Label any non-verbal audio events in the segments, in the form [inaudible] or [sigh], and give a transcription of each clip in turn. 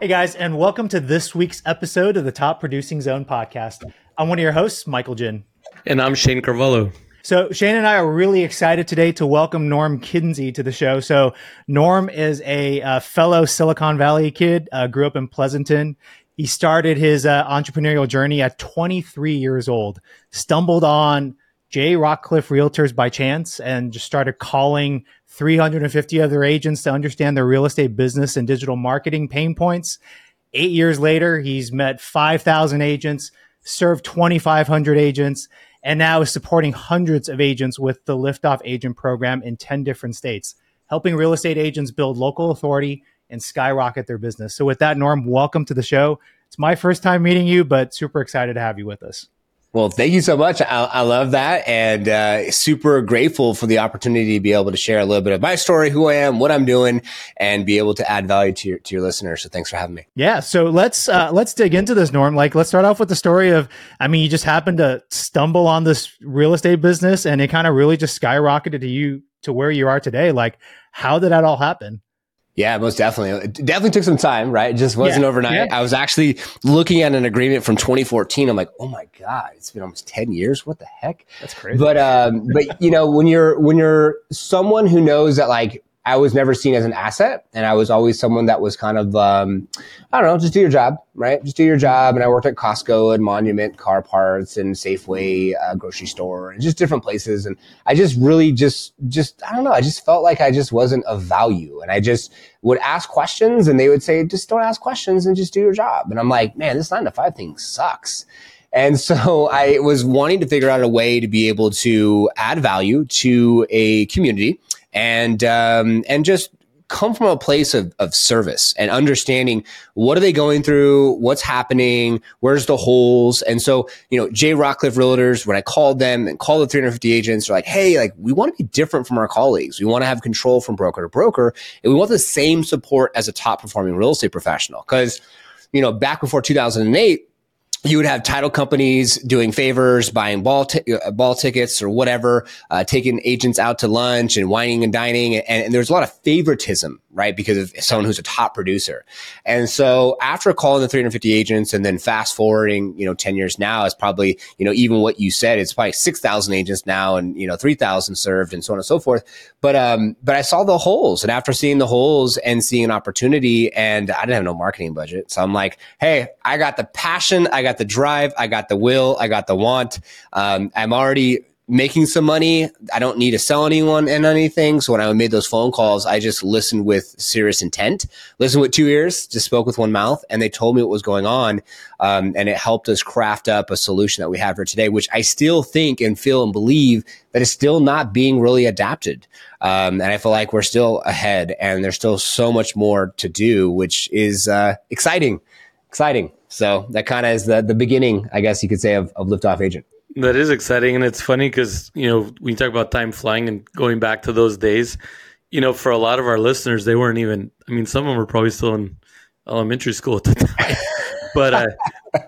Hey guys, and welcome to this week's episode of the Top Producing Zone podcast. I'm one of your hosts, Michael Jin. And I'm Shanne Carvalho. So Shanne and I are really excited today to welcome Norm Kinsey to the show. So Norm is a, uh, fellow Silicon Valley kid, uh, grew up in Pleasanton. He started his uh, entrepreneurial journey at 23 years old, stumbled on J. Rockcliff Realtors by chance and just started calling 350 other agents to understand their real estate business and digital marketing pain points. Eight years later, he's met 5,000 agents, served 2,500 agents, and now is supporting hundreds of agents with the Liftoff Agent Program in 10 different states, helping real estate agents build local authority and skyrocket their business. So, with that, Norm, welcome to the show. It's my first time meeting you, but super excited to have you with us. Well, thank you so much. I, I love that and uh, super grateful for the opportunity to be able to share a little bit of my story, who I am, what I'm doing, and be able to add value to your to your listeners. So thanks for having me. Yeah. So let's uh, let's dig into this, Norm. Like, let's start off with the story of. I mean, you just happened to stumble on this real estate business, and it kind of really just skyrocketed to you to where you are today. Like, how did that all happen? Yeah, most definitely. It definitely took some time, right? It just wasn't yeah, overnight. Yeah. I was actually looking at an agreement from 2014. I'm like, oh my god, it's been almost 10 years. What the heck? That's crazy. But um, but you know, when you're when you're someone who knows that like I was never seen as an asset, and I was always someone that was kind of, um, I don't know, just do your job, right? Just do your job. And I worked at Costco and Monument Car Parts and Safeway uh, grocery store and just different places. And I just really just, just I don't know, I just felt like I just wasn't of value, and I just would ask questions, and they would say, just don't ask questions and just do your job. And I'm like, man, this nine to five thing sucks. And so [laughs] I was wanting to figure out a way to be able to add value to a community and um, and just come from a place of, of service and understanding what are they going through, what's happening, where's the holes. And so, you know, J. Rockcliff Realtors, when I called them and called the 350 agents, they're like, hey, like we want to be different from our colleagues. We want to have control from broker to broker. And we want the same support as a top performing real estate professional. Cause, you know, back before 2008, you would have title companies doing favors, buying ball t- uh, ball tickets or whatever, uh, taking agents out to lunch and wining and dining, and, and, there's a lot of favoritism, right, because of someone who's a top producer. And so after calling the 350 agents, and then fast forwarding, you know, 10 years now is probably, you know, even what you said, it's probably 6,000 agents now, and you know, 3,000 served, and so on and so forth. But um, but I saw the holes, and after seeing the holes and seeing an opportunity, and I didn't have no marketing budget, so I'm like, hey, I got the passion, I got the drive, I got the will, I got the want. Um, I'm already making some money. I don't need to sell anyone and anything. So when I made those phone calls, I just listened with serious intent, listened with two ears, just spoke with one mouth, and they told me what was going on. Um, and it helped us craft up a solution that we have for today, which I still think and feel and believe that is still not being really adapted. Um, and I feel like we're still ahead and there's still so much more to do, which is uh, exciting, exciting. So that kind of is the, the beginning, I guess you could say, of, of Liftoff Agent. That is exciting. And it's funny because, you know, when you talk about time flying and going back to those days, you know, for a lot of our listeners, they weren't even, I mean, some of them were probably still in elementary school at the [laughs] time. but uh,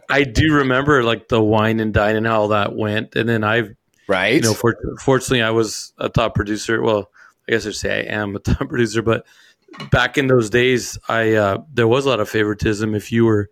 I do remember like the wine and dine and how that went. And then I've, right. You know, for, fortunately, I was a top producer. Well, I guess I'd say I am a [laughs] top producer, but back in those days, I, uh, there was a lot of favoritism. If you were,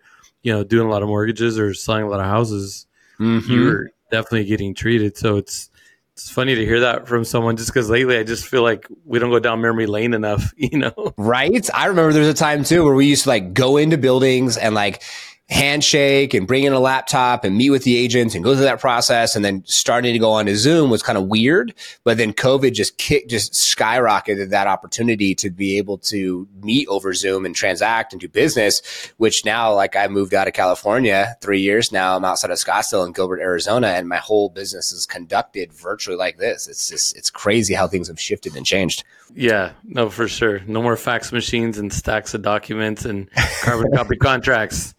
you know, doing a lot of mortgages or selling a lot of houses, mm-hmm. you were definitely getting treated. So it's it's funny to hear that from someone just because lately I just feel like we don't go down memory lane enough, [laughs] you know? Right. I remember there was a time too where we used to like go into buildings and like handshake and bring in a laptop and meet with the agents and go through that process and then starting to go on to Zoom was kind of weird. But then COVID just kicked, just skyrocketed that opportunity to be able to meet over Zoom and transact and do business, which now, like I moved out of California three years now. I'm outside of Scottsdale in Gilbert, Arizona, and my whole business is conducted virtually like this. It's just, it's crazy how things have shifted and changed. Yeah, no, for sure. No more fax machines and stacks of documents and carbon copy [laughs] contracts.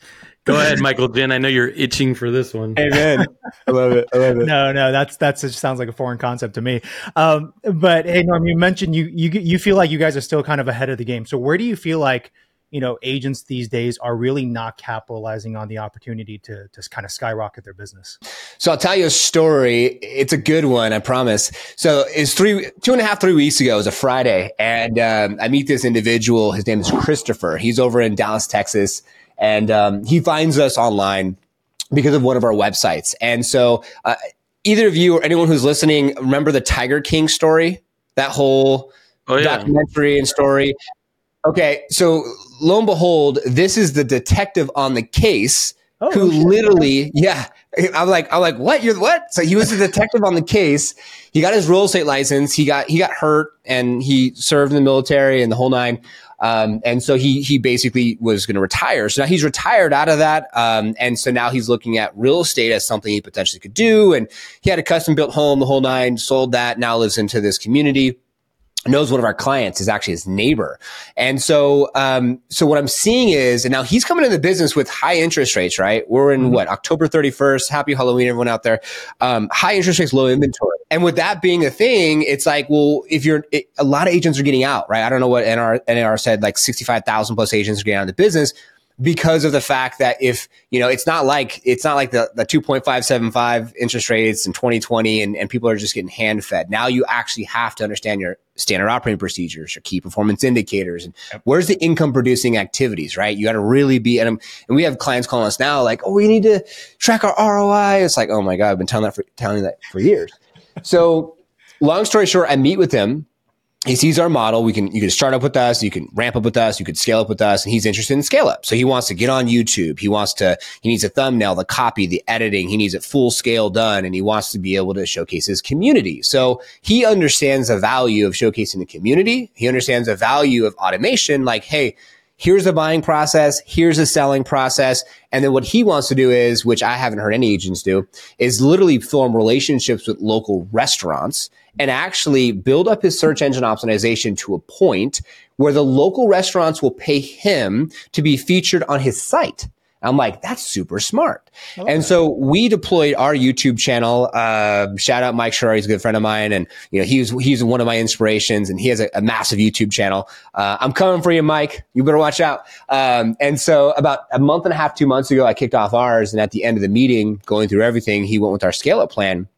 Go ahead, Michael Jin. I know you're itching for this one. Amen. [laughs] I love it. I love it. No, no, that's that's just sounds like a foreign concept to me. Um, but hey, Norm, you mentioned you you you feel like you guys are still kind of ahead of the game. So where do you feel like you know agents these days are really not capitalizing on the opportunity to to kind of skyrocket their business so i'll tell you a story it's a good one i promise so it's three two and a half three weeks ago it was a friday and um, i meet this individual his name is christopher he's over in dallas texas and um, he finds us online because of one of our websites and so uh, either of you or anyone who's listening remember the tiger king story that whole oh, yeah. documentary and story Okay, so lo and behold, this is the detective on the case oh, who literally, yeah. I'm like, I'm like, what? You're what? So he was a detective on the case. He got his real estate license. He got he got hurt and he served in the military and the whole nine. Um, and so he he basically was going to retire. So now he's retired out of that, um, and so now he's looking at real estate as something he potentially could do. And he had a custom built home, the whole nine. Sold that. Now lives into this community knows one of our clients is actually his neighbor. And so, um, so what I'm seeing is, and now he's coming in the business with high interest rates, right? We're in mm-hmm. what, October 31st. Happy Halloween, everyone out there. Um, high interest rates, low inventory. And with that being a thing, it's like, well, if you're, it, a lot of agents are getting out, right? I don't know what NR, NAR said, like 65,000 plus agents are getting out of the business because of the fact that if you know it's not like it's not like the, the 2.575 interest rates in 2020 and, and people are just getting hand fed now you actually have to understand your standard operating procedures your key performance indicators and where's the income producing activities right? You got to really be and, and we have clients calling us now like oh we need to track our roi it's like oh my god i've been telling that for telling that for years. So long story short i meet with them he sees our model. We can, you can start up with us. You can ramp up with us. You could scale up with us. And he's interested in scale up. So he wants to get on YouTube. He wants to, he needs a thumbnail, the copy, the editing. He needs it full scale done. And he wants to be able to showcase his community. So he understands the value of showcasing the community. He understands the value of automation. Like, Hey, here's the buying process, here's the selling process. And then what he wants to do is, which I haven't heard any agents do, is literally form relationships with local restaurants and actually build up his search engine optimization to a point where the local restaurants will pay him to be featured on his site. I'm like, that's super smart. And so we deployed our YouTube channel. Uh, shout out Mike Sherrard. He's a good friend of mine. And, you know, he's, he's one of my inspirations and he has a, a massive YouTube channel. Uh, I'm coming for you, Mike. You better watch out. Um, and so about a month and a half, two months ago, I kicked off ours. And at the end of the meeting, going through everything, he went with our scale up plan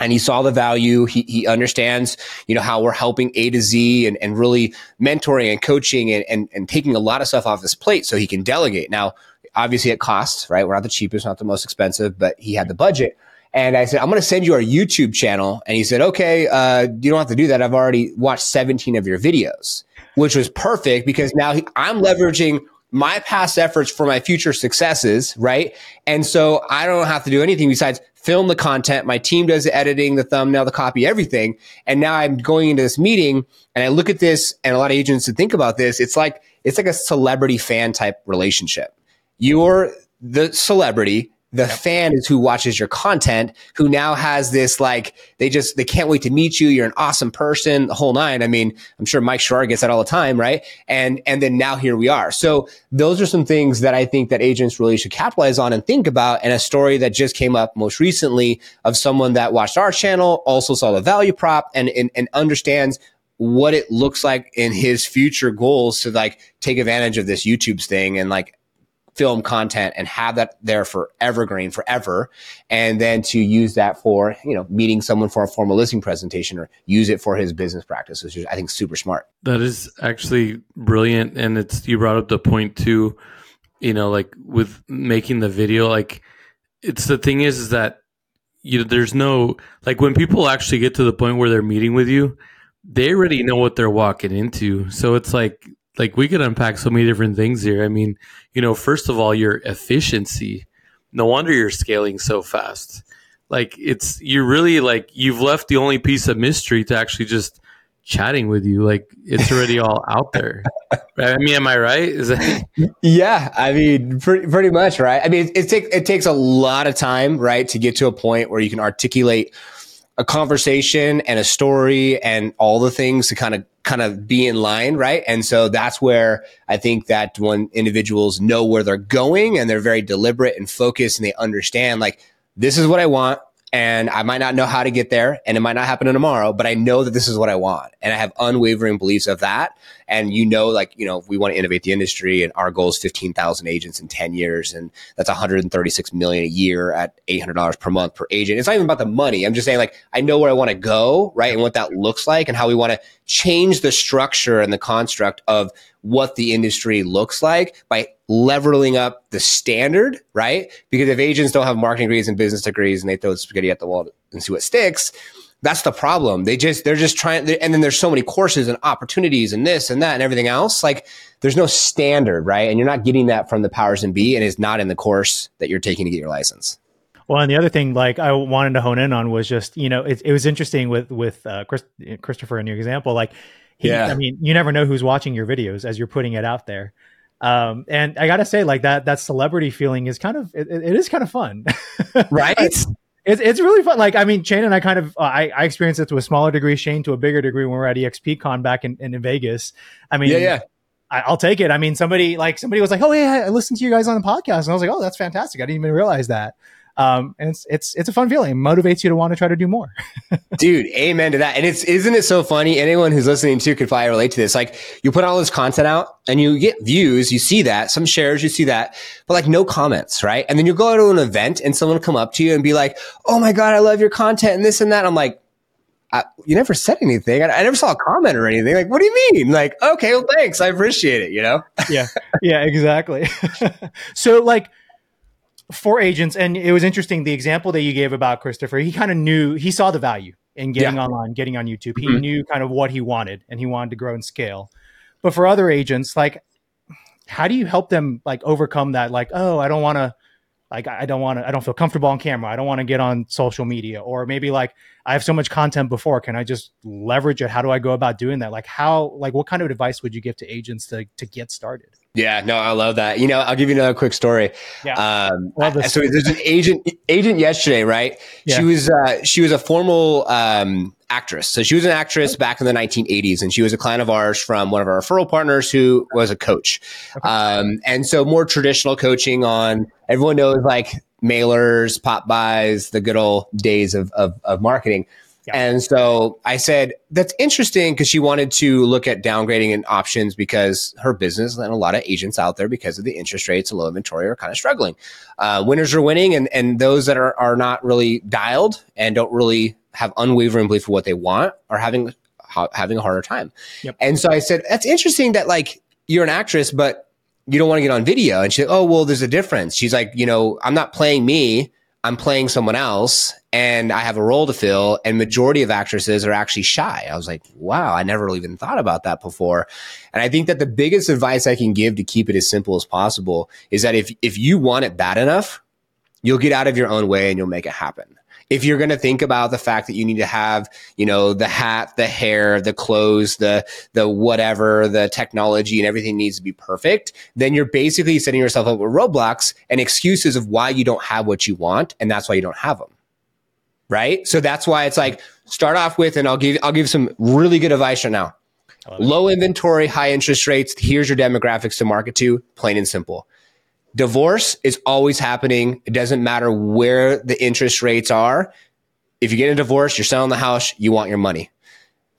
and he saw the value. He, he understands, you know, how we're helping A to Z and, and really mentoring and coaching and, and, and taking a lot of stuff off his plate so he can delegate. Now, obviously it costs, right? We're not the cheapest, not the most expensive, but he had the budget. And I said, I'm going to send you our YouTube channel. And he said, okay, uh, you don't have to do that. I've already watched 17 of your videos, which was perfect because now he, I'm leveraging my past efforts for my future successes, right? And so I don't have to do anything besides film the content. My team does the editing, the thumbnail, the copy, everything. And now I'm going into this meeting and I look at this and a lot of agents to think about this. It's like, it's like a celebrity fan type relationship you're the celebrity the fan is who watches your content who now has this like they just they can't wait to meet you. You're an awesome person the whole nine. I mean i'm sure mike Sherrard gets that all the time right? And and then now here we are. So those are some things that i think that agents really should capitalize on and think about. And a story that just came up most recently of someone that watched our channel also saw the value prop and and, and understands what it looks like in his future goals to like take advantage of this YouTube's thing and like film content and have that there for evergreen forever and then to use that for you know meeting someone for a formal listing presentation or use it for his business practice which is i think super smart. That is actually brilliant and it's you brought up the point too you know like with making the video like it's the thing is, is that you know there's no like when people actually get to the point where they're meeting with you they already know what they're walking into. So it's like like we could unpack so many different things here. I mean, you know, first of all, your efficiency. No wonder you're scaling so fast. Like it's you're really like you've left the only piece of mystery to actually just chatting with you. Like it's already all out there. [laughs] I mean, am I right? Is that Yeah, I mean, pretty, pretty much, right? I mean, it, it takes it takes a lot of time, right, to get to a point where you can articulate a conversation and a story and all the things to kind of kind of be in line, right? And so that's where I think that when individuals know where they're going and they're very deliberate and focused and they understand like this is what I want and I might not know how to get there and it might not happen tomorrow, but I know that this is what I want. And I have unwavering beliefs of that. And you know, like, you know, if we want to innovate the industry and our goal is 15,000 agents in 10 years and that's 136 million a year at $800 per month per agent. It's not even about the money. I'm just saying like, I know where I want to go, right? And what that looks like and how we want to change the structure and the construct of what the industry looks like by leveling up the standard, right? Because if agents don't have marketing degrees and business degrees and they throw spaghetti at the wall and see what sticks, that's the problem. They just, they're just trying, and then there's so many courses and opportunities and this and that and everything else. Like there's no standard, right? And you're not getting that from the powers and be and it's not in the course that you're taking to get your license. Well, and the other thing, like I wanted to hone in on, was just you know it, it was interesting with with uh, Chris, Christopher in your example. Like, he, yeah, I mean, you never know who's watching your videos as you're putting it out there. Um, and I gotta say, like that that celebrity feeling is kind of it, it is kind of fun, [laughs] right? It's, it's really fun. Like I mean, Shanne and I kind of uh, I, I experienced it to a smaller degree. Shanne to a bigger degree when we are at EXPCon back in, in, Vegas. I mean, yeah, yeah. I, will take it. I mean, somebody like somebody was like, "Oh yeah, I listened to you guys on the podcast," and I was like, "Oh, that's fantastic! I didn't even realize that." Um, and it's it's it's a fun feeling. It motivates you to want to try to do more. [laughs] Dude, amen to that. And it's isn't it so funny? Anyone who's listening to could probably relate to this. Like you put all this content out and you get views, you see that, some shares, you see that, but like no comments, right? And then you go to an event and someone will come up to you and be like, "Oh my god, I love your content and this and that." I'm like. I, you never said anything. I, I never saw a comment or anything. Like, what do you mean? Like, okay, well, thanks. I appreciate it. You know? yeah. Yeah, exactly. [laughs] so like, for agents, and it was interesting the example that you gave about Christopher. He kind of knew he saw the value in getting yeah. online, getting on YouTube. He mm-hmm. knew kind of what he wanted, and he wanted to grow and scale. But for other agents, like, how do you help them like overcome that? Like, oh, I don't want to like I don't want to I don't feel comfortable on camera. I don't want to get on social media or maybe like I have so much content before. Can I just leverage it? How do I go about doing that? Like how like what kind of advice would you give to agents to to get started? Yeah, no, I love that. You know, I'll give you another quick story. Yeah. Um, so there's an agent agent yesterday, right? Yeah. She was uh, she was a formal um, actress. So she was an actress back in the 1980s, and she was a client of ours from one of our referral partners who was a coach. Okay. Um, and so more traditional coaching on everyone knows like mailers, pop buys, the good old days of of, of marketing. Yeah. And so I said, that's interesting because she wanted to look at downgrading and options because her business and a lot of agents out there, because of the interest rates and low inventory, are kind of struggling. Uh, winners are winning, and, and those that are, are not really dialed and don't really have unwavering belief for what they want are having ha- having a harder time. Yep. And so I said, that's interesting that like you're an actress, but you don't want to get on video. And she said, oh, well, there's a difference. She's like, you know, I'm not playing me. I'm playing someone else and I have a role to fill and majority of actresses are actually shy. I was like, wow, I never even thought about that before. And I think that the biggest advice I can give to keep it as simple as possible is that if, if you want it bad enough, you'll get out of your own way and you'll make it happen if you're going to think about the fact that you need to have, you know, the hat, the hair, the clothes, the, the whatever, the technology and everything needs to be perfect, then you're basically setting yourself up with roadblocks and excuses of why you don't have what you want. And that's why you don't have them. Right. So that's why it's like start off with, and I'll give, I'll give some really good advice right now. Low inventory, high interest rates. Here's your demographics to market to, plain and simple. Divorce is always happening. It doesn't matter where the interest rates are. If you get a divorce, you're selling the house, you want your money.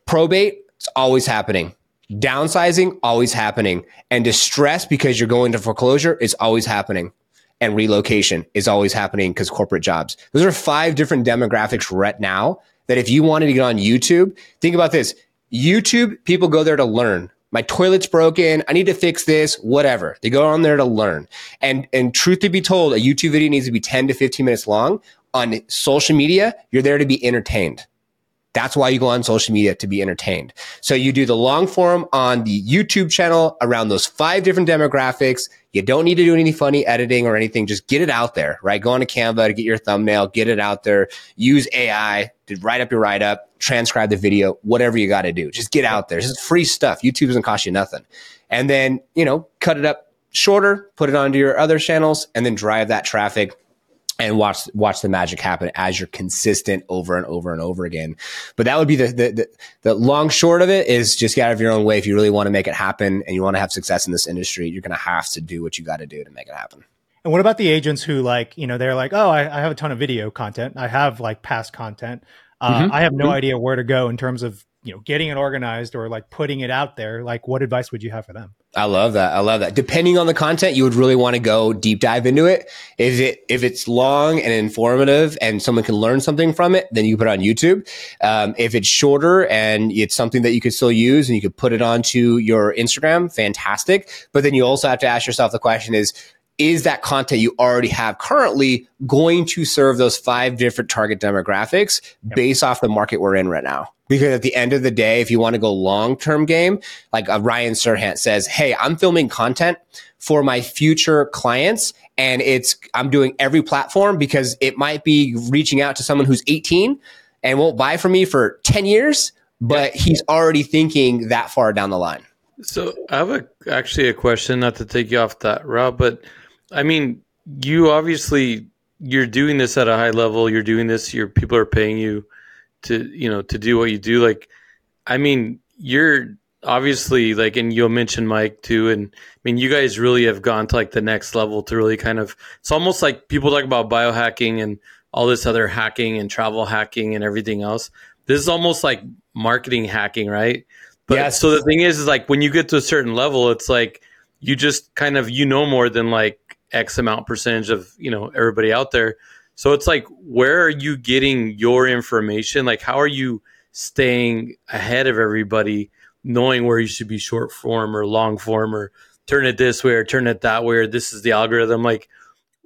Probate, it's always happening. Downsizing, always happening. And distress because you're going to foreclosure is always happening. And relocation is always happening because corporate jobs. Those are five different demographics right now that if you wanted to get on YouTube, think about this. YouTube, people go there to learn my toilet's broken. I need to fix this, whatever. They go on there to learn. And, and truth to be told, a YouTube video needs to be 10 to 15 minutes long. On social media, you're there to be entertained. That's why you go on social media to be entertained. So you do the long form on the YouTube channel around those five different demographics. You don't need to do any funny editing or anything. Just get it out there, right? Go on to Canva to get your thumbnail, get it out there. Use AI to write up your write up, transcribe the video, whatever you got to do. Just get out there. This is free stuff. YouTube doesn't cost you nothing. And then, you know, cut it up shorter, put it onto your other channels and then drive that traffic and watch watch the magic happen as you're consistent over and over and over again. But that would be the, the the, the long short of it is just get out of your own way. If you really want to make it happen and you want to have success in this industry, you're going to have to do what you got to do to make it happen. And what about the agents who like, you know, they're like, oh, I, I have a ton of video content. I have like past content. Uh, Mhm. I have no Mhm. idea where to go in terms of, you know, getting it organized or like putting it out there. Like, what advice would you have for them? I love that. I love that. Depending on the content, you would really want to go deep dive into it. If it if it's long and informative and someone can learn something from it, then you put it on YouTube. Um, if it's shorter and it's something that you could still use and you could put it onto your Instagram, fantastic. But then you also have to ask yourself the question is is that content you already have currently going to serve those five different target demographics based off the market we're in right now? Because at the end of the day, if you want to go long term game, like uh, Ryan Serhant says, Hey, I'm filming content for my future clients and it's, I'm doing every platform because it might be reaching out to someone who's 18 and won't buy from me for 10 years, but he's already thinking that far down the line. So I have a actually a question, not to take you off that route, but I mean, you obviously you're doing this at a high level. You're doing this. Your people are paying you to you know to do what you do. Like, I mean, you're obviously like, and you'll mention Mike too. And I mean, you guys really have gone to like the next level to really kind of. It's almost like people talk about biohacking and all this other hacking and travel hacking and everything else. This is almost like marketing hacking, right? But Yes. so the thing is, is like when you get to a certain level, it's like you just kind of you know more than like X amount percentage of you know everybody out there. So it's like where are you getting your information? Like how are you staying ahead of everybody, knowing where you should be short form or long form or turn it this way or turn it that way or this is the algorithm. Like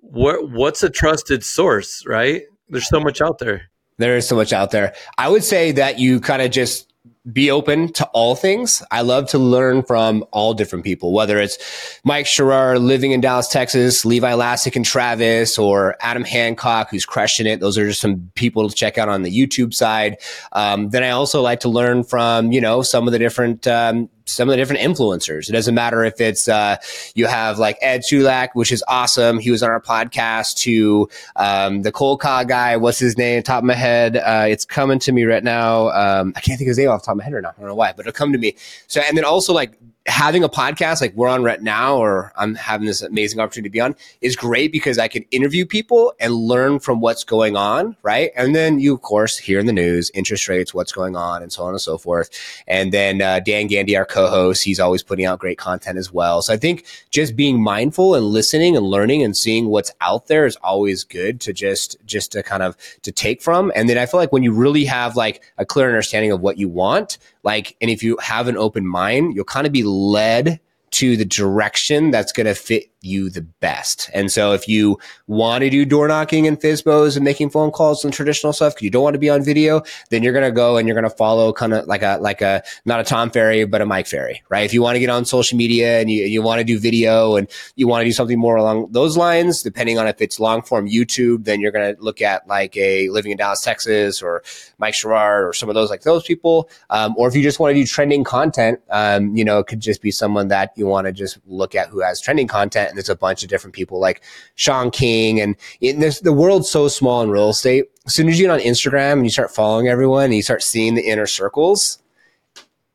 what what's a trusted source, right? There's so much out there. There is so much out there. I would say that you kind of just be open to all things. I love to learn from all different people, whether it's Mike Sherrard living in Dallas, Texas, Levi Lascsak and Travis, or Adam Hancock who's crushing it. Those are just some people to check out on the YouTube side. Um, then I also like to learn from you know some of the different um, some of the different influencers. It doesn't matter if it's uh, you have like Ed Sulak, which is awesome. He was on our podcast. To um, the cold call guy, what's his name? Top of my head, uh, it's coming to me right now. Um, I can't think of his name off the top my head or not. I don't know why, but it'll come to me. So, and then also like having a podcast like we're on right now, or I'm having this amazing opportunity to be on, is great because I can interview people and learn from what's going on, right? And then you, of course, hear in the news interest rates, what's going on, and so on and so forth. And then uh, Dan Gandy, our co-host, he's always putting out great content as well. So I think just being mindful and listening and learning and seeing what's out there is always good to just just to kind of to take from. And then I feel like when you really have like a clear understanding of what you want, like, and if you have an open mind, you'll kind of be led to the direction that's going to fit you the best. And so if you want to do door knocking and FISBOs and making phone calls and traditional stuff, because you don't want to be on video, then you're going to go and you're going to follow kind of like a, like a, not a Tom Ferry, but a Mike Ferry, right? If you want to get on social media and you, you want to do video and you want to do something more along those lines, depending on if it's long form YouTube, then you're going to look at like a living in Dallas, Texas or Mike Sherrard or some of those like those people. Um, or if you just want to do trending content, um, you know, it could just be someone that you want to just look at who has trending content. And there's a bunch of different people like Sean King. And in this, the world's so small in real estate. As soon as you get on Instagram and you start following everyone and you start seeing the inner circles,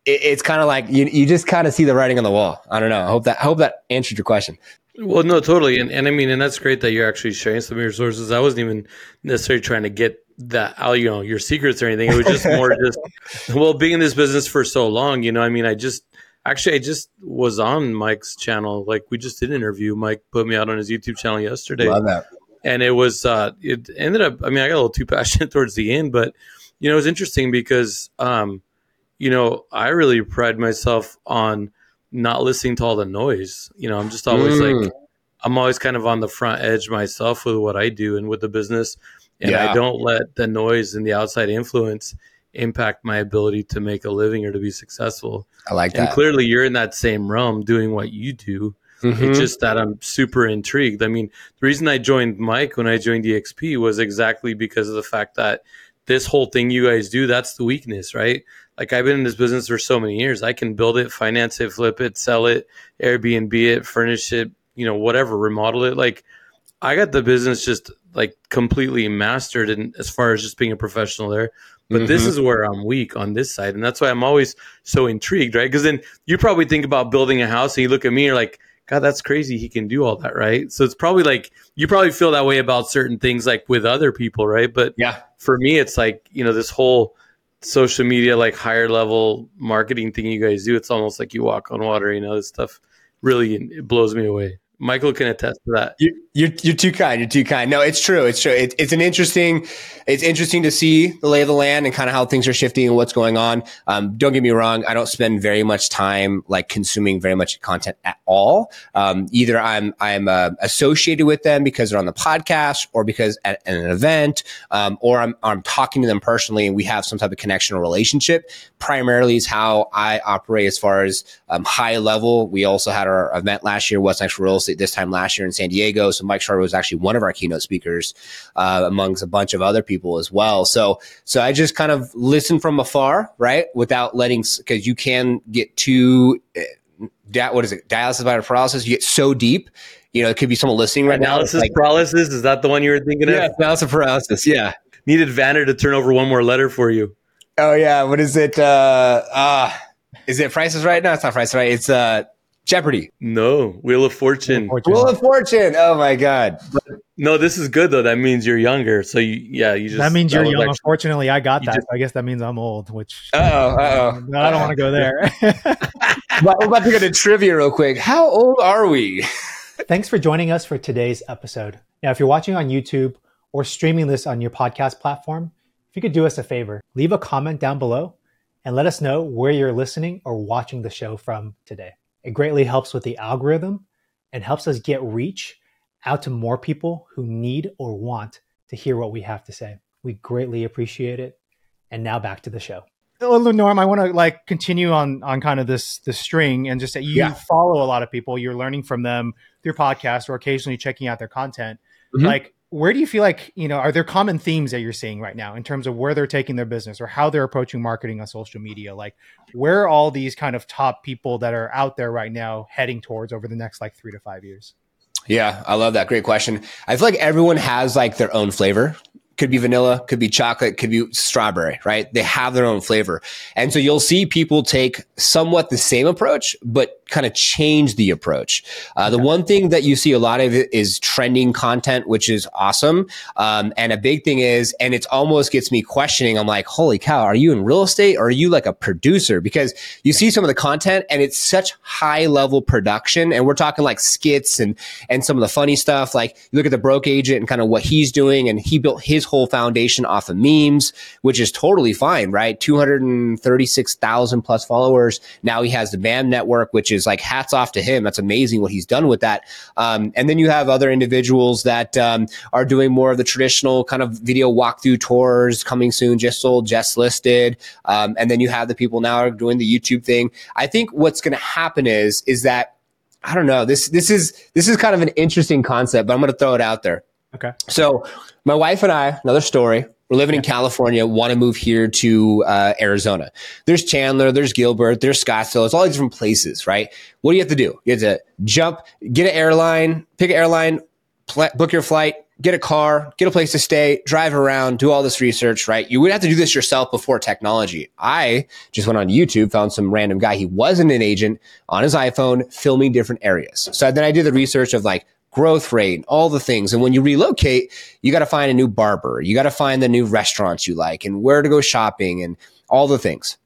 it, it's kind of like you, you just kind of see the writing on the wall. I don't know. I hope that, I hope that answered your question. Well, no, totally, and and I mean, and that's great that you're actually sharing some of your sources. I wasn't even necessarily trying to get that out, you know, your secrets or anything. It was just more [laughs] just, well, being in this business for so long, you know, I mean, I just actually I just was on Mike's channel. Like we just did an interview. Mike put me out on his YouTube channel yesterday, Love that. and it was uh, it ended up. I mean, I got a little too [laughs] passionate towards the end, but you know, it was interesting because um, you know, I really pride myself on not listening to all the noise. You know, I'm just always Mm. like, I'm always kind of on the front edge myself with what I do and with the business. And Yeah. I don't let the noise and the outside influence impact my ability to make a living or to be successful. I like that. And clearly you're in that same realm doing what you do. Mhm. It's just that I'm super intrigued. I mean, the reason I joined Mike when I joined DXP was exactly because of the fact that this whole thing you guys do, that's the weakness, right? Like I've been in this business for so many years. I can build it, finance it, flip it, sell it, Airbnb it, furnish it, you know, whatever, remodel it. Like I got the business just like completely mastered and as far as just being a professional there. But this Mhm. is where I'm weak on this side. And that's why I'm always so intrigued, right? Because then you probably think about building a house and you look at me, you're like, God, that's crazy. He can do all that, right? So it's probably like you probably feel that way about certain things, like with other people, right? But Yeah. for me, it's like you know this whole social media, like higher level marketing thing you guys do. It's almost like you walk on water. You know, this stuff really it blows me away. Michael can attest to that. You're, you're, you're too kind. You're too kind. No, it's true. It's true. It, it's an interesting, it's interesting to see the lay of the land and kind of how things are shifting and what's going on. Um, don't get me wrong. I don't spend very much time like consuming very much content at all. Um, either I'm, I'm, uh, associated with them because they're on the podcast or because at, at an event, um, or I'm, I'm talking to them personally and we have some type of connection or relationship. Primarily is how I operate as far as, um, high level. We also had our event last year, What's Next Real Estate this time last year in San Diego. So Mike Sharp was actually one of our keynote speakers, uh, amongst a bunch of other people as well. So, so I just kind of listen from afar, right? Without letting, cause you can get too, uh, what is it? Dialysis by paralysis. You get so deep, you know, it could be someone listening right now. Analysis like, paralysis is that the one you were thinking yeah, of? analysis paralysis. Yeah. Needed Vanna to turn over one more letter for you. Oh yeah. What is it? Uh, uh, is it prices right? No, it's not prices right. It's, uh, Jeopardy. No, Wheel of Fortune. Wheel of Fortune. Oh my God. No, this is good though. That means you're younger. So you, yeah, you just that means you're was young. actually- Unfortunately, I got that. just- so I guess that means I'm old, which Uh oh. Uh oh. No, I don't want to go there. [laughs] But we're about to go to trivia real quick. How old are we? [laughs] Thanks for joining us for today's episode. Now, if you're watching on YouTube or streaming this on your podcast platform, if you could do us a favor, leave a comment down below and let us know where you're listening or watching the show from today. It greatly helps with the algorithm and helps us get reach out to more people who need or want to hear what we have to say. We greatly appreciate it. And now back to the show. Well, Norm, I want to like continue on on kind of this this string and just say you Yeah. follow a lot of people. You're learning from them through podcasts or occasionally checking out their content. Mhm. Like, where do you feel like you know are there common themes that you're seeing right now in terms of where they're taking their business or how they're approaching marketing on social media? Like, where are all these kind of top people that are out there right now heading towards over the next like three to five years? Yeah, I love that. Great question. I feel like everyone has like their own flavor. Could be vanilla, could be chocolate, could be strawberry, right? They have their own flavor. And so you'll see people take somewhat the same approach, but kind of change the approach. Uh, The one thing that you see a lot of is trending content, which is awesome. Um, and a big thing is, and it almost gets me questioning. I'm like, holy cow, are you in real estate or are you like a producer? Because you see some of the content and it's such high level production. And we're talking like skits and, and some of the funny stuff. Like you look at the broke agent and kind of what he's doing. And he built his whole foundation off of memes, which is totally fine, right? 236,000 plus followers. Now he has the BAM network, which is like hats off to him. That's amazing what he's done with that. Um, and then you have other individuals that um, are doing more of the traditional kind of video walkthrough tours coming soon, just sold, just listed. Um, and then you have the people now are doing the YouTube thing. I think what's going to happen is, is that I don't know. This this is this is kind of an interesting concept, but I'm going to throw it out there. Okay. So my wife and I, another story. We're living in California, want to move here to uh, Arizona. There's Chandler, there's Gilbert, there's Scottsdale. It's all these different places, right? What do you have to do? You have to jump, get an airline, pick an airline, pl- book your flight, get a car, get a place to stay, drive around, do all this research, right? You would have to do this yourself before technology. I just went on YouTube, found some random guy. He wasn't an agent on his iPhone filming different areas. So then I did the research of like growth rate, all the things. And when you relocate, you got to find a new barber. You got to find the new restaurants you like and where to go shopping and all the things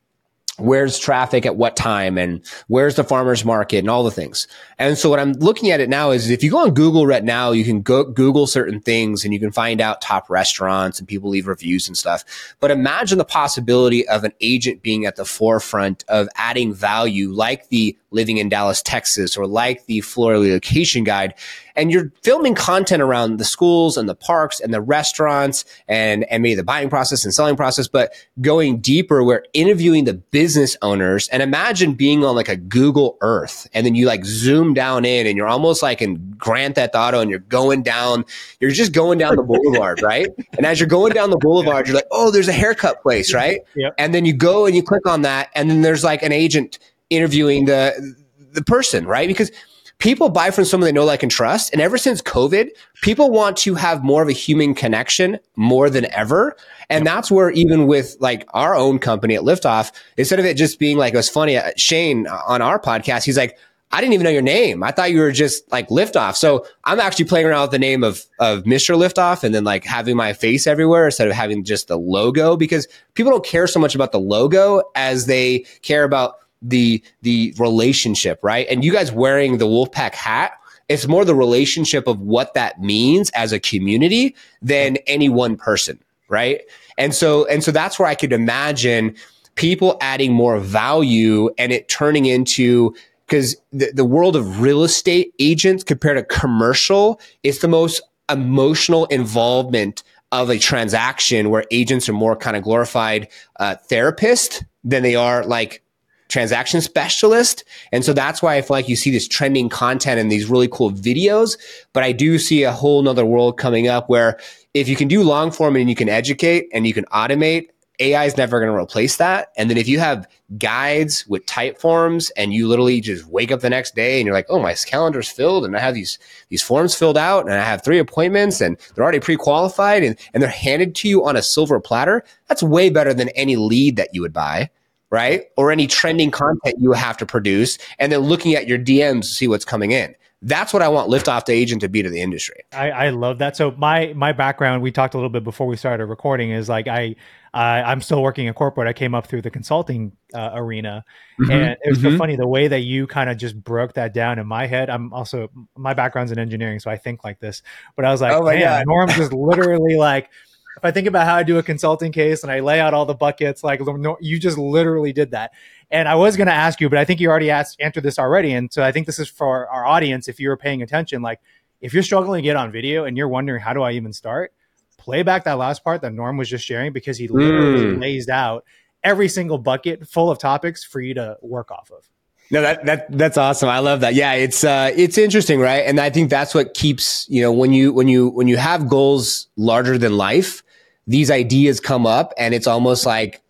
where's traffic at what time and where's the farmers market and all the things. And so what I'm looking at it now is if you go on Google right now, you can go Google certain things and you can find out top restaurants and people leave reviews and stuff. But imagine the possibility of an agent being at the forefront of adding value like the living in Dallas, Texas, or like the Florida location guide. And you're filming content around the schools and the parks and the restaurants and, and maybe the buying process and selling process, but going deeper, we're interviewing the business owners and imagine being on like a Google Earth and then you like zoom down in and you're almost like in Grand Theft Auto and you're going down, you're just going down the boulevard, right? And as you're going down the boulevard, you're like, oh, there's a haircut place, right? Yep. And then you go and you click on that and then there's like an agent interviewing the the person, right? Because people buy from someone they know, like, and trust. And ever since COVID, people want to have more of a human connection more than ever. And that's where even with like our own company at Liftoff, instead of it just being like, it was funny, uh, Shanne on our podcast, he's like, I didn't even know your name. I thought you were just like Liftoff. So I'm actually playing around with the name of of Mr. Liftoff and then like having my face everywhere instead of having just the logo because people don't care so much about the logo as they care about the the relationship, right? And you guys wearing the Wolfpack hat, it's more the relationship of what that means as a community than any one person, right? And so and so that's where I could imagine people adding more value and it turning into because the, the world of real estate agents compared to commercial, it's the most emotional involvement of a transaction where agents are more kind of glorified uh, therapist than they are like transaction specialist. And so that's why I feel like you see this trending content and these really cool videos. But I do see a whole nother world coming up where if you can do long form and you can educate and you can automate, AI is never going to replace that. And then if you have guides with type forms and you literally just wake up the next day and you're like, oh, my calendar's filled and I have these these forms filled out and I have three appointments and they're already pre-qualified and, and they're handed to you on a silver platter, that's way better than any lead that you would buy. Right. Or any trending content you have to produce and then looking at your DMs to see what's coming in. That's what I want Liftoff the agent to be to the industry. I, I love that. So my my background, we talked a little bit before we started recording, is like I I'm still working in corporate. I came up through the consulting uh, arena, mm-hmm. and it was mm-hmm. so funny the way that you kind of just broke that down in my head. I'm also my background's in engineering, so I think like this. But I was like, oh man, God. Norm just literally like. If I think about how I do a consulting case and I lay out all the buckets, like you just literally did that. And I was going to ask you, but I think you already asked, answered this already. And so I think this is for our audience. If you were paying attention, like if you're struggling to get on video and you're wondering how do I even start, play back that last part that Norm was just sharing because he literally mm. lays out every single bucket full of topics for you to work off of. No, that that that's awesome. I love that. Yeah, it's uh it's interesting, right? And I think that's what keeps, you know, when you when you when you have goals larger than life, these ideas come up and it's almost like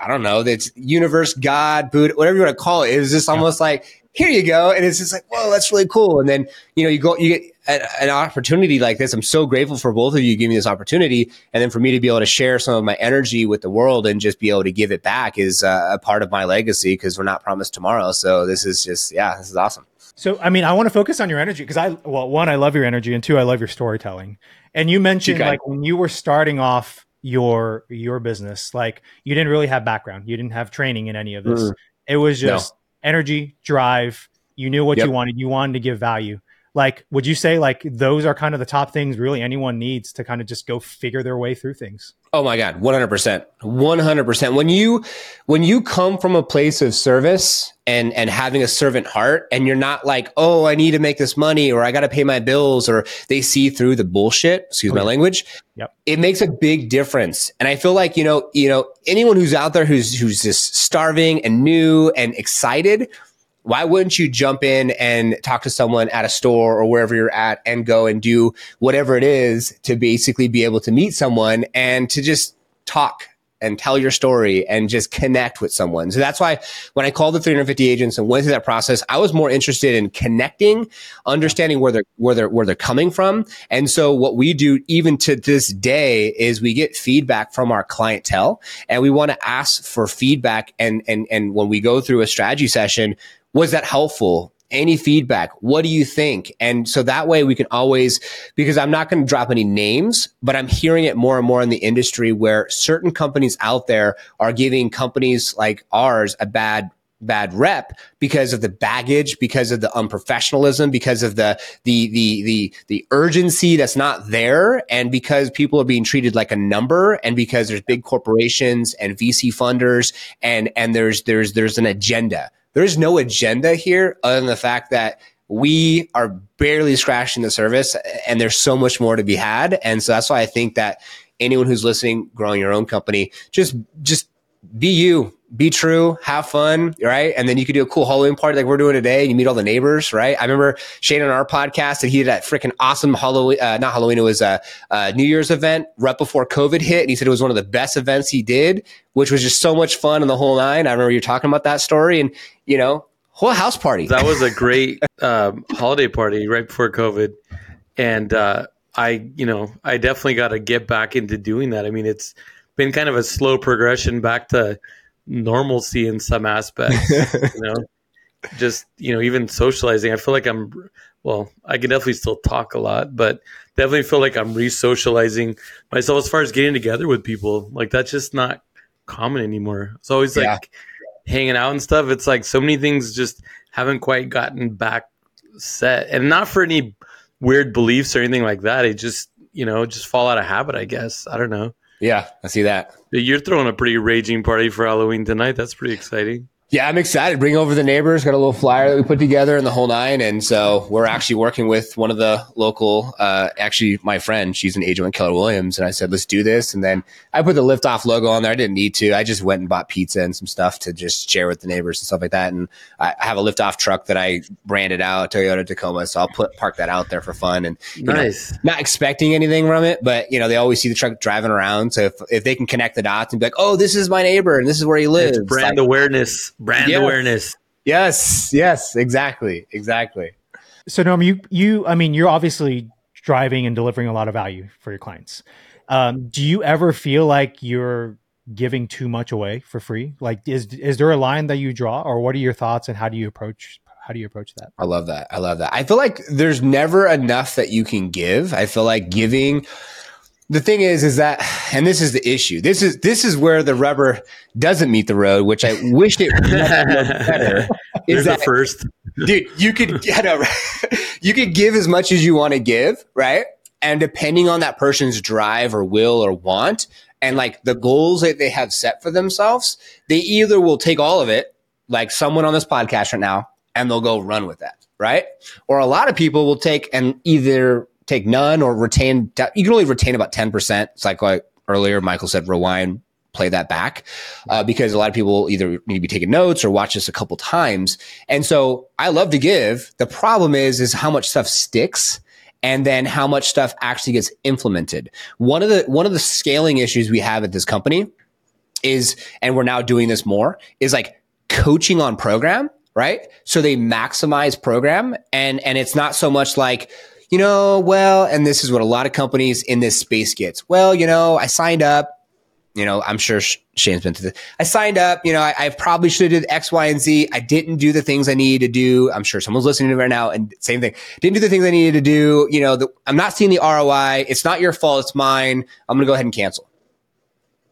I don't know, it's universe, God, Buddha, whatever you want to call it. It's just almost yeah. like here you go. And it's just like, whoa, that's really cool. And then, you know, you go, you get a, an opportunity like this. I'm so grateful for both of you giving me this opportunity. And then for me to be able to share some of my energy with the world and just be able to give it back is uh, a part of my legacy because we're not promised tomorrow. So this is just, yeah, this is awesome. So, I mean, I want to focus on your energy because I, well, one, I love your energy, and two, I love your storytelling. And you mentioned like when you were starting off your your business, like you didn't really have background, you didn't have training in any of this. Mm. It was just energy, drive. You knew what yep. you wanted. You wanted to give value. Like, would you say like those are kind of the top things really anyone needs to kind of just go figure their way through things? Oh my God, 100%. 100%. When you, when you come from a place of service and, and having a servant heart and you're not like, oh, I need to make this money or I got to pay my bills or they see through the bullshit, excuse oh, my language. Yep. It makes a big difference. And I feel like, you know, you know, anyone who's out there who's, who's just starving and new and excited, why wouldn't you jump in and talk to someone at a store or wherever you're at and go and do whatever it is to basically be able to meet someone and to just talk and tell your story and just connect with someone. So that's why when I called the 350 agents and went through that process, I was more interested in connecting, understanding where they're where they're where they're coming from. And so what we do even to this day is we get feedback from our clientele and we want to ask for feedback and and and when we go through a strategy session, was that helpful? Any feedback? What do you think? And so that way we can always, because I'm not going to drop any names, but I'm hearing it more and more in the industry where certain companies out there are giving companies like ours a bad bad rep because of the baggage, because of the unprofessionalism, because of the the the the the urgency that's not there, and because people are being treated like a number, and because there's big corporations and VC funders, and and there's there's there's an agenda. There's no agenda here other than the fact that we are barely scratching the surface and there's so much more to be had. And so that's why I think that anyone who's listening, growing your own company, just, just be you, be true, have fun, right? And then you could do a cool Halloween party like we're doing today and you meet all the neighbors, right? I remember Shanne on our podcast that he did that freaking awesome Halloween, uh, not Halloween, it was a, a, New Year's event right before COVID hit. And he said it was one of the best events he did, which was just so much fun and the whole nine. I remember you talking about that story and, you know, whole house party. That was a great [laughs] um, holiday party right before COVID. And uh, I, you know, I definitely got to get back into doing that. I mean, it's been kind of a slow progression back to normalcy in some aspects, [laughs] you know. just you know even socializing. I feel like I'm well. I can definitely still talk a lot, but definitely feel like I'm re-socializing myself as far as getting together with people. Like that's just not common anymore. It's always like hanging out and stuff. It's like so many things just haven't quite gotten back set, and not for any weird beliefs or anything like that. It just you know just fall out of habit. I guess I don't know. Yeah, I see that. You're throwing a pretty raging party for Halloween tonight. That's pretty exciting. Yeah, I'm excited. Bring over the neighbors. Got a little flyer that we put together and the whole nine, and so we're actually working with one of the local. Uh, actually, my friend, she's an agent with Keller Williams, and I said, "Let's do this." And then I put the Liftoff logo on there. I didn't need to. I just went and bought pizza and some stuff to just share with the neighbors and stuff like that. And I have a Liftoff truck that I branded out Toyota Tacoma, so I'll put park that out there for fun and you know, Nice. not expecting anything from it, but you know they always see the truck driving around. So if, if they can connect the dots and be like, "Oh, this is my neighbor and this is where he lives," It's brand like- awareness. Brand Yes. awareness. Yes, yes, exactly, exactly. So Norm, you you I mean, you're obviously driving and delivering a lot of value for your clients. Um, do you ever feel like you're giving too much away for free? Like, is is there a line that you draw, or what are your thoughts, and how do you approach how do you approach that? I love that. I love that. I feel like there's never enough that you can give. I feel like giving. The thing is, is that, and this is the issue. This is this is where the rubber doesn't meet the road, which I wish it better. [laughs] Is the that first. dude you could [laughs] get a you could give as much as you want to give right and depending on that person's drive or will or want and like the goals that they have set for themselves they either will take all of it like someone on this podcast right now and they'll go run with that right or a lot of people will take and either take none or retain you can only retain about 10% it's like like earlier michael said rewind play that back uh, because a lot of people either need to be taking notes or watch this a couple times. And so I love to give. The problem is, is how much stuff sticks and then how much stuff actually gets implemented. One of the, one of the scaling issues we have at this company is, and we're now doing this more is like coaching on program, right? So they maximize program and, and it's not so much like, you know, well, and this is what a lot of companies in this space gets. Well, you know, I signed up, you know, I'm sure Sh- Shanne's been to this. I signed up, you know, I, I probably should have did X, Y, and Z. I didn't do the things I needed to do. I'm sure someone's listening to right now and same thing. Didn't do the things I needed to do. You know, the, I'm not seeing the ROI. It's not your fault. It's mine. I'm going to go ahead and cancel.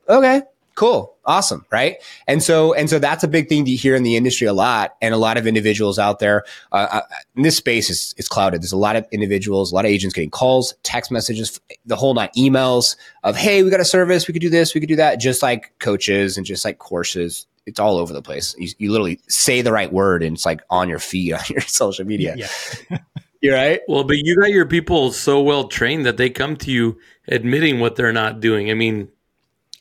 Okay, cool. Awesome. Right. And so, and so that's a big thing to hear in the industry a lot. And a lot of individuals out there, uh, uh, in this space is, is clouded. There's a lot of individuals, a lot of agents getting calls, text messages, the whole night emails of, Hey, we got a service. We could do this. We could do that. Just like coaches and just like courses. It's all over the place. You, you literally say the right word and it's like on your feed [laughs] on your social media. Yeah. [laughs] You're right. Well, but you got your people so well trained that they come to you admitting what they're not doing. I mean,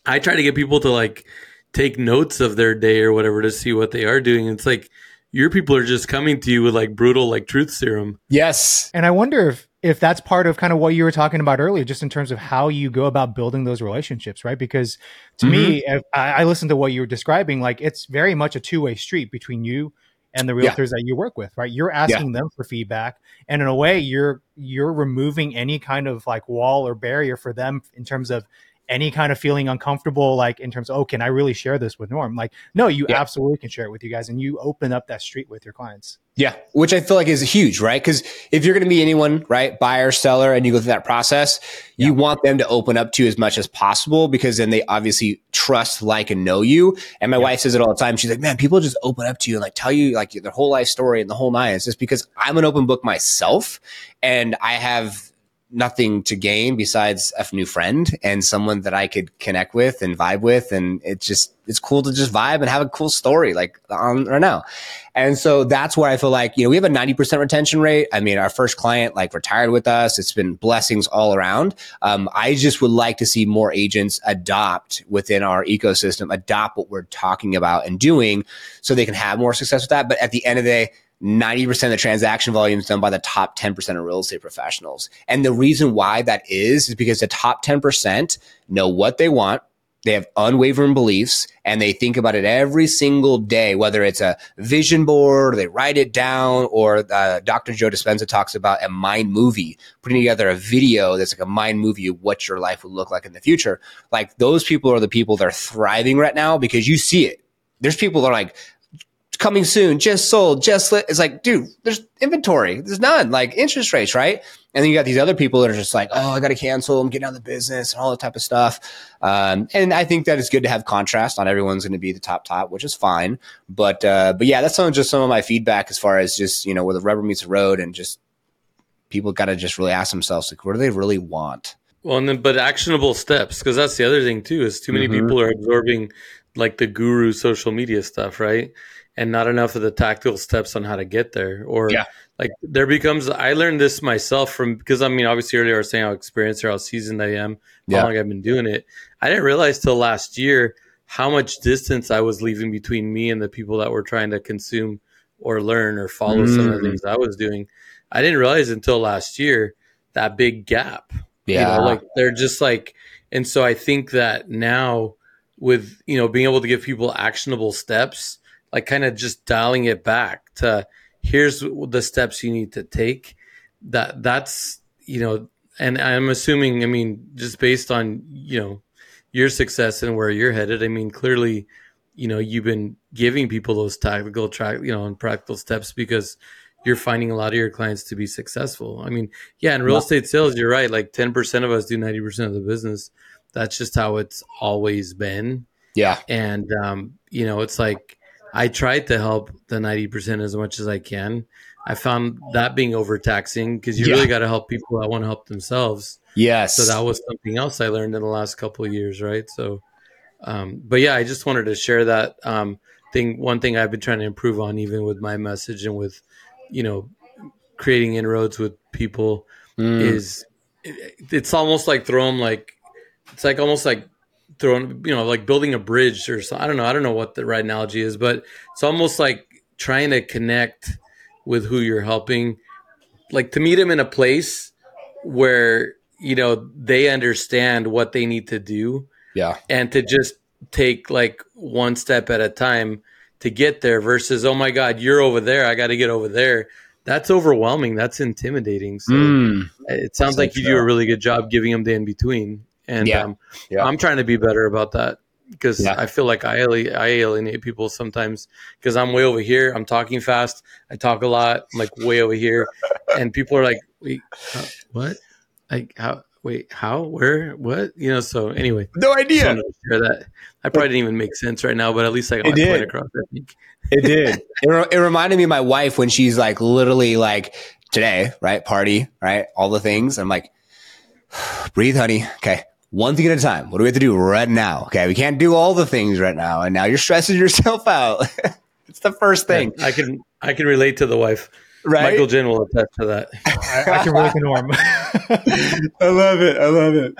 I try to get people to like take notes of their day or whatever to see what they are doing. It's like your people are just coming to you with like brutal like truth serum. Yes. And I wonder if if that's part of kind of what you were talking about earlier, just in terms of how you go about building those relationships, right? Because to me, mm-hmm. if I, I listened to what you were describing, like it's very much a two way street between you and the Yeah. realtors that you work with, right? You're asking them for feedback, and in a way, you're you're removing any kind of like wall or barrier for them in terms of any kind of feeling uncomfortable, like in terms of, oh, can I really share this with Norm? Like, no, you Yeah. absolutely can share it with you guys, and you open up that street with your clients. Yeah, which I feel like is huge, right? Because if you're going to be anyone, right, buyer, seller, and you go through that process, you want them to open up to you as much as possible because then they obviously trust, like, and know you. And my wife says it all the time. She's like, man, people just open up to you and like tell you like their whole life story and the whole nine. It's just because I'm an open book myself and I have nothing to gain besides a new friend and someone that I could connect with and vibe with. And it's just, it's cool to just vibe and have a cool story like on right now. And so that's where I feel like, you know, we have a 90% retention rate. I mean, our first client like retired with us. It's been blessings all around. Um, I just would like to see more agents adopt within our ecosystem, adopt what we're talking about and doing so they can have more success with that. But at the end of the day, 90% of the transaction volume is done by the top 10% of real estate professionals. And the reason why that is, is because the top 10% know what they want. They have unwavering beliefs and they think about it every single day, whether it's a vision board they write it down or uh, Dr. Joe Dispenza talks about a mind movie, putting together a video that's like a mind movie of what your life would look like in the future. Like those people are the people that are thriving right now because you see it. There's people that are like, coming soon, just sold, just lit. It's like, dude, there's inventory. There's none. Like interest rates, right? And then you got these other people that are just like, oh, I got to cancel. I'm getting out of the business and all that type of stuff. Um, and I think that it's good to have contrast. Not everyone's going to be the top top, which is fine. But uh, but yeah, that's some just some of my feedback as far as just you know where the rubber meets the road and just people got to just really ask themselves like, what do they really want? Well, and then but actionable steps because that's the other thing too is too many mm-hmm. people are absorbing like the guru social media stuff, right? And not enough of the tactical steps on how to get there. Or yeah. like there becomes I learned this myself from because I mean obviously earlier I was saying how experienced or how seasoned I am, yeah. how long I've been doing it. I didn't realize till last year how much distance I was leaving between me and the people that were trying to consume or learn or follow mm. some of the mm. things I was doing. I didn't realize until last year that big gap. Yeah. You know, like they're just like and so I think that now with you know being able to give people actionable steps like kind of just dialing it back to here's the steps you need to take that that's you know and i'm assuming i mean just based on you know your success and where you're headed i mean clearly you know you've been giving people those tactical track you know and practical steps because you're finding a lot of your clients to be successful i mean yeah in real estate sales you're right like 10% of us do 90% of the business that's just how it's always been. Yeah. And, um, you know, it's like I tried to help the 90% as much as I can. I found that being overtaxing because you yeah. really got to help people that want to help themselves. Yes. So that was something else I learned in the last couple of years, right? So, um, but yeah, I just wanted to share that um, thing. One thing I've been trying to improve on, even with my message and with, you know, creating inroads with people, mm. is it, it's almost like throw them like it's like almost like throwing, you know, like building a bridge or so. I don't know. I don't know what the right analogy is, but it's almost like trying to connect with who you're helping, like to meet them in a place where, you know, they understand what they need to do. Yeah. And to just take like one step at a time to get there versus, oh my God, you're over there. I got to get over there. That's overwhelming. That's intimidating. So mm, it sounds like you do a really good job giving them the in between and yeah. Um, yeah. I'm trying to be better about that because yeah. I feel like I, alienate, I alienate people sometimes because I'm way over here. I'm talking fast. I talk a lot. I'm like way over here, [laughs] and people are like, "Wait, uh, what? Like how? Wait, how? Where? What? You know?" So anyway, no idea. Share that. I probably didn't even make sense right now, but at least I got my point across. I think it did. [laughs] it, re- it reminded me of my wife when she's like literally like today, right? Party, right? All the things. I'm like, [sighs] breathe, honey. Okay one thing at a time. What do we have to do right now? Okay, we can't do all the things right now, and now you're stressing [laughs] yourself out. [laughs] it's the first thing. I can I can relate to the wife. Right? Michael Jin will attest to that. [laughs] I, I can relate to Norm. I love it. I love it.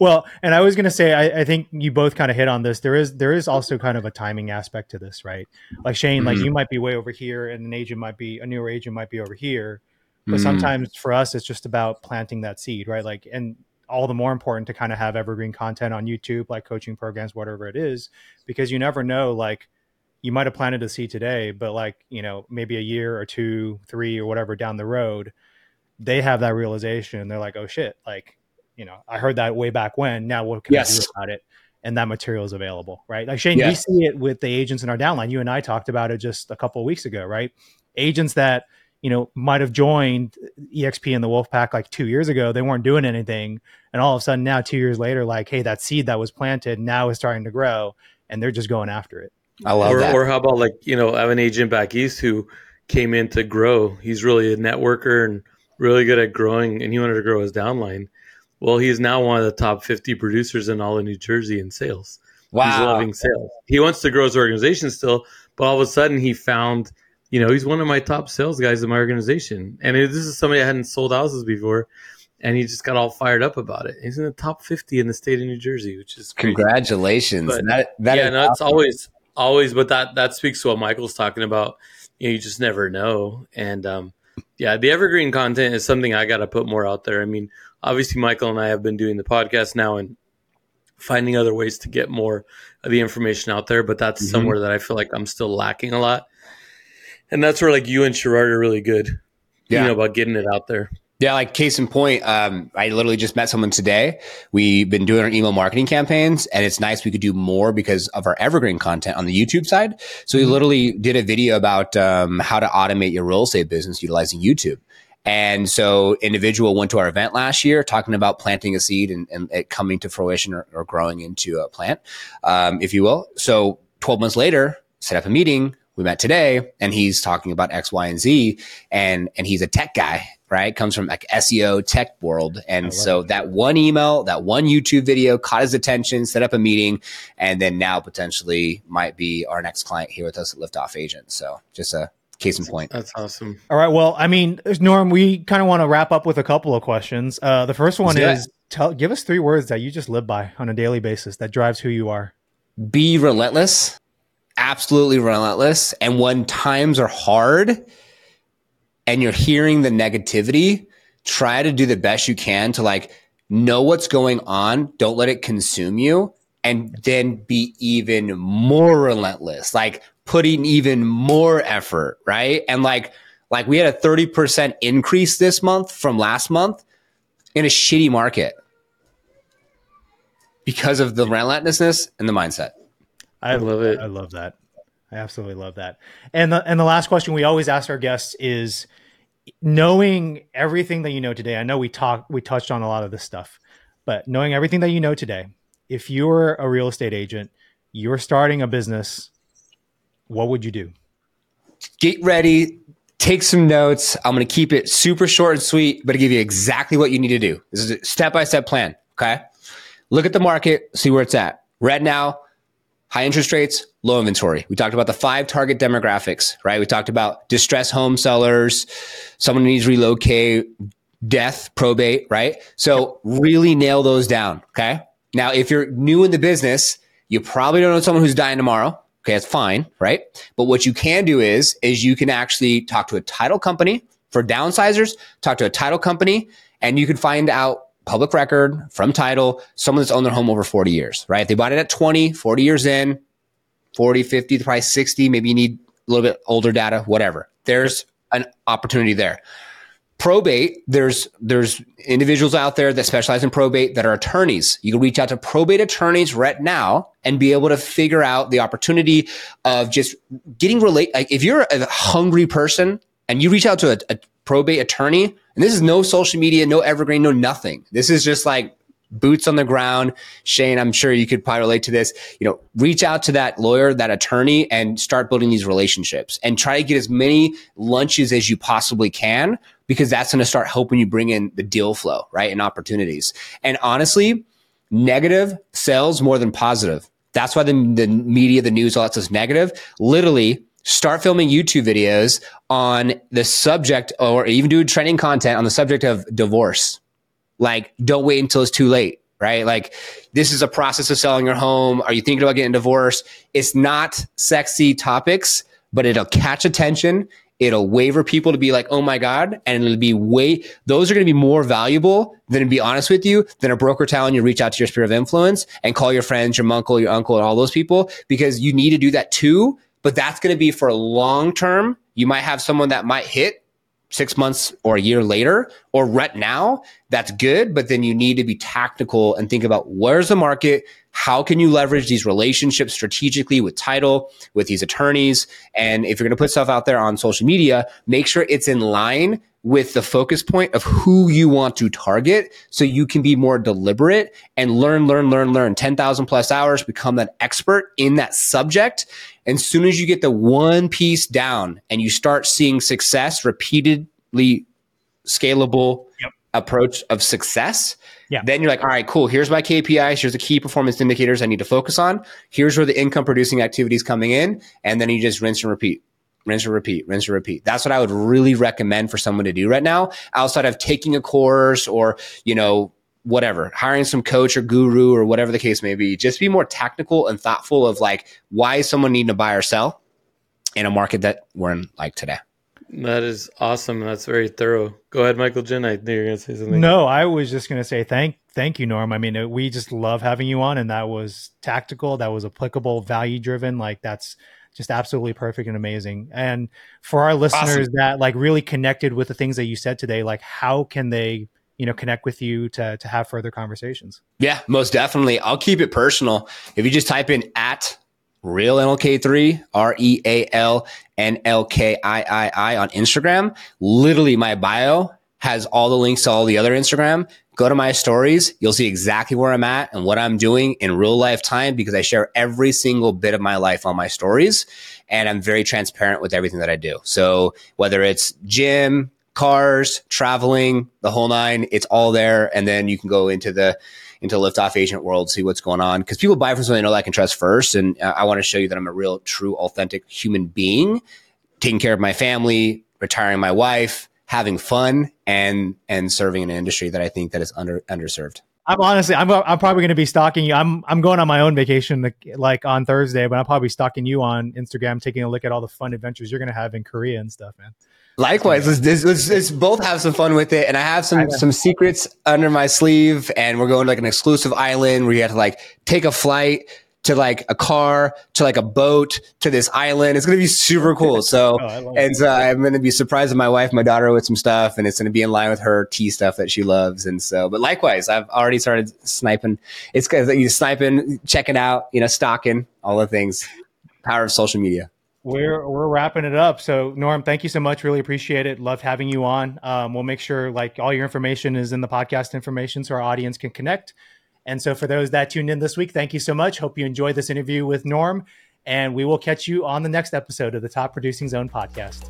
Well, and I was going to say, I, I, think you both kind of hit on this. There is there is also kind of a timing aspect to this, right? Like Shanne, mm-hmm. like you might be way over here, and an agent might be a newer agent might be over here. But mm-hmm. sometimes for us, it's just about planting that seed, right? Like, and all the more important to kind of have evergreen content on YouTube, like coaching programs, whatever it is, because you never know, like you might have planted a seed today, but like, you know, maybe a year or two, three or whatever down the road, they have that realization. They're like, oh shit, like, you know, I heard that way back when. Now what can yes. I do about it? And that material is available, right? Like Shanne, yes. we see it with the agents in our downline. You and I talked about it just a couple of weeks ago, right? Agents that you know, might have joined EXP and the Wolfpack like two years ago. They weren't doing anything. And all of a sudden now, two years later, like, hey, that seed that was planted now is starting to grow and they're just going after it. I love or, that. Or how about like, you know, I have an agent back east who came in to grow. He's really a networker and really good at growing and he wanted to grow his downline. Well, he's now one of the top 50 producers in all of New Jersey in sales. Wow. He's loving sales. He wants to grow his organization still, but all of a sudden he found – you know, he's one of my top sales guys in my organization. And this is somebody I hadn't sold houses before. And he just got all fired up about it. He's in the top 50 in the state of New Jersey, which is crazy. Congratulations. But, that, that yeah, no, it's always, always, but that, that speaks to what Michael's talking about. You know, you just never know. And, um, yeah, the evergreen content is something I got to put more out there. I mean, obviously, Michael and I have been doing the podcast now and finding other ways to get more of the information out there, but that's mm-hmm. somewhere that I feel like I'm still lacking a lot and that's where like you and Sherrard are really good. Yeah. You know about getting it out there. Yeah, like case in point, um, I literally just met someone today. We've been doing our email marketing campaigns, and it's nice we could do more because of our evergreen content on the YouTube side. So we mm-hmm. literally did a video about um, how to automate your real estate business utilizing YouTube. And so individual went to our event last year talking about planting a seed and, and it coming to fruition or, or growing into a plant, um, if you will. So 12 months later, set up a meeting. We met today and he's talking about X, Y, and Z. And, and he's a tech guy, right? Comes from like SEO tech world. And so it. that one email, that one YouTube video caught his attention, set up a meeting, and then now potentially might be our next client here with us at Liftoff Agent. So just a case in point. That's awesome. All right. Well, I mean, Norm, we kind of want to wrap up with a couple of questions. Uh, the first one is tell, give us three words that you just live by on a daily basis that drives who you are. Be relentless, absolutely relentless. And when times are hard and you're hearing the negativity, try to do the best you can to like know what's going on. Don't let it consume you and then be even more relentless. Like putting even more effort, right? And like, like we had a 30% increase this month from last month in a shitty market because of the relentlessness and the mindset. I love it. I love that. I absolutely love that. And the, and the last question we always ask our guests is knowing everything that you know today. I know we talked, we touched on a lot of this stuff, but knowing everything that you know today, if you're a real estate agent, you're starting a business what would you do? Get ready, take some notes. I'm going to keep it super short and sweet, but to give you exactly what you need to do. This is a step by step plan. Okay. Look at the market, see where it's at. Right now, high interest rates, low inventory. We talked about the five target demographics, right? We talked about distressed home sellers, someone who needs to relocate, death, probate, right? So really nail those down. Okay. Now, if you're new in the business, you probably don't know someone who's dying tomorrow. Okay, that's fine, right? But what you can do is is you can actually talk to a title company for downsizers, talk to a title company, and you can find out public record from title, someone that's owned their home over 40 years, right? If they bought it at 20, 40 years in, 40, 50, probably 60, maybe you need a little bit older data, whatever. There's an opportunity there probate there's there's individuals out there that specialize in probate that are attorneys you can reach out to probate attorneys right now and be able to figure out the opportunity of just getting relate like if you're a hungry person and you reach out to a, a probate attorney and this is no social media no evergreen no nothing this is just like boots on the ground. Shanne, I'm sure you could probably relate to this. You know, reach out to that lawyer, that attorney, and start building these relationships and try to get as many lunches as you possibly can because that's going to start helping you bring in the deal flow, right? And opportunities. And honestly, negative sells more than positive. That's why the, the media, the news, all that says negative. Literally, start filming YouTube videos on the subject or even do trending content on the subject of divorce. Like, don't wait until it's too late, right? Like, this is a process of selling your home. Are you thinking about getting divorced? It's not sexy topics, but it'll catch attention It'll waver people to be like, oh my God. And it'll be way, those are going to be more valuable than to be honest with you, than a broker telling you reach out to your sphere of influence and call your friends, your uncle, your uncle, and all those people because you need to do that too. But that's going to be for long term. You might have someone that might hit six months or a year later or right now, that's good. But then you need to be tactical and think about where's the market? How can you leverage these relationships strategically with title, with these attorneys? And if you're going to put stuff out there on social media, make sure it's in line with the focus point of who you want to target so you can be more deliberate and learn, learn, learn, learn 10,000 plus hours, become that expert in that subject. And as soon as you get the one piece down and you start seeing success repeatedly scalable. Approach of success, yeah. then you're like, all right, cool. Here's my KPIs. Here's the key performance indicators I need to focus on. Here's where the income producing activities coming in. And then you just rinse and repeat rinse and repeat, rinse and repeat. That's what I would really recommend for someone to do right now, outside of taking a course or, you know, whatever, hiring some coach or guru or whatever the case may be. Just be more technical and thoughtful of like, why is someone needing to buy or sell in a market that we're in like today? That is awesome. That's very thorough. Go ahead, Michael Jin. I knew you were going to say something. No, I was just going to say thank thank you, Norm. I mean, uh, we just love having you on, and that was tactical. That was applicable, value driven. Like that's just absolutely perfect and amazing. And for our listeners awesome. that like really connected with the things that you said today, like how can they you know connect with you to to have further conversations yeah most definitely i'll keep it personal if you just type in at real nlk3 on instagram. Literally my bio has all the links to all the other instagram. Go to my stories. You'll see exactly where i'm at and what i'm doing in real life time because i share every single bit of my life on my stories. And i'm very transparent with everything that i do. So whether it's gym cars, traveling, the whole nine. It's all there, and then you can go into the into liftoff agent world, see what's going on because people buy from somebody they know that I can trust first, and uh, I want to show you that I'm a real, true, authentic human being, taking care of my family, retiring my wife, having fun, and and serving an industry that I think that is under underserved. I'm honestly, I'm, I'm probably going to be stalking you. I'm, I'm going on my own vacation like on Thursday, but I'm probably stalking you on Instagram, taking a look at all the fun adventures you're going to have in Korea and stuff, man. Likewise, let's, let's, let's, both have some fun with it. And I have some some secrets under my sleeve, and we're going to like an exclusive island where you have to like take a flight to like a car to like a boat to this island. It's going to be super cool. [laughs] So, oh, and so I'm going to be surprising my wife, my daughter with some stuff, and it's going to be in line with her tea stuff that she loves. And so, but likewise, I've already started sniping. It's because you sniping, checking out, you know, stalking all the things. Power of social media. We're we're wrapping it up. So Norm, thank you so much. Really appreciate it. Love having you on. Um, we'll make sure like all your information is in the podcast information so our audience can connect. And so for those that tuned in this week, thank you so much. Hope you enjoyed this interview with Norm. And we will catch you on the next episode of the Top Producing Zone podcast.